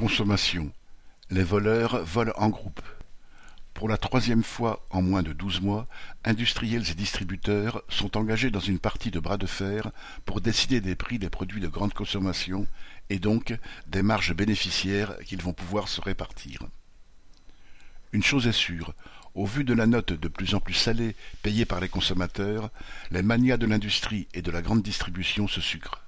Consommation. Les voleurs volent en groupe. Pour la troisième fois en moins de douze mois, industriels et distributeurs sont engagés dans une partie de bras de fer pour décider des prix des produits de grande consommation et donc des marges bénéficiaires qu'ils vont pouvoir se répartir. Une chose est sûre, au vu de la note de plus en plus salée payée par les consommateurs, les manias de l'industrie et de la grande distribution se sucrent.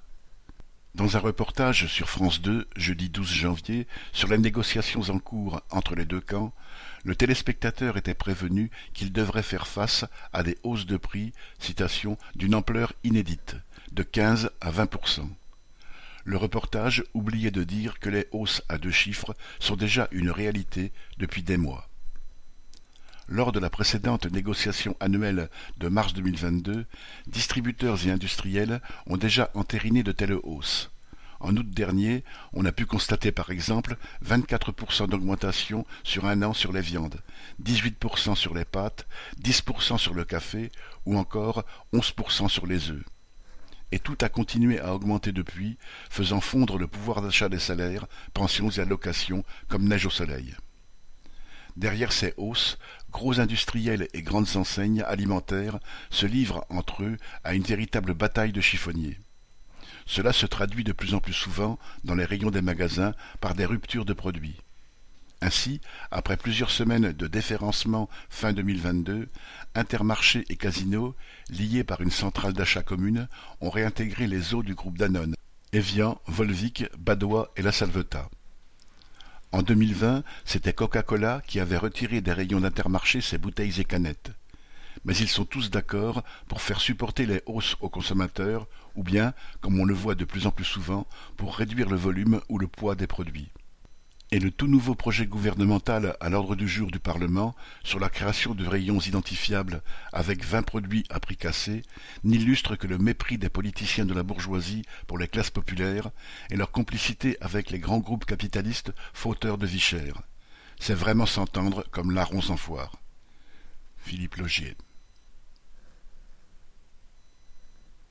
Dans un reportage sur France 2, jeudi 12 janvier, sur les négociations en cours entre les deux camps, le téléspectateur était prévenu qu'il devrait faire face à des hausses de prix, citation, d'une ampleur inédite, de 15 à 20% Le reportage oubliait de dire que les hausses à deux chiffres sont déjà une réalité depuis des mois. Lors de la précédente négociation annuelle de mars 2022, distributeurs et industriels ont déjà entériné de telles hausses. En août dernier, on a pu constater par exemple 24% d'augmentation sur un an sur les viandes, 18% sur les pâtes, 10% sur le café ou encore 11% sur les œufs. Et tout a continué à augmenter depuis, faisant fondre le pouvoir d'achat des salaires, pensions et allocations comme neige au soleil. Derrière ces hausses, gros industriels et grandes enseignes alimentaires se livrent entre eux à une véritable bataille de chiffonniers. Cela se traduit de plus en plus souvent dans les rayons des magasins par des ruptures de produits. Ainsi, après plusieurs semaines de déférencement fin 2022, Intermarché et Casino, liés par une centrale d'achat commune, ont réintégré les eaux du groupe Danone, Evian, Volvic, Badois et La Salvetat. En 2020, c'était Coca-Cola qui avait retiré des rayons d'Intermarché ses bouteilles et canettes. Mais ils sont tous d'accord pour faire supporter les hausses aux consommateurs, ou bien, comme on le voit de plus en plus souvent, pour réduire le volume ou le poids des produits et le tout nouveau projet gouvernemental à l'ordre du jour du Parlement sur la création de rayons identifiables avec vingt produits à prix cassé n'illustre que le mépris des politiciens de la bourgeoisie pour les classes populaires et leur complicité avec les grands groupes capitalistes fauteurs de vie chère. C'est vraiment s'entendre comme larron sans foire. Philippe Logier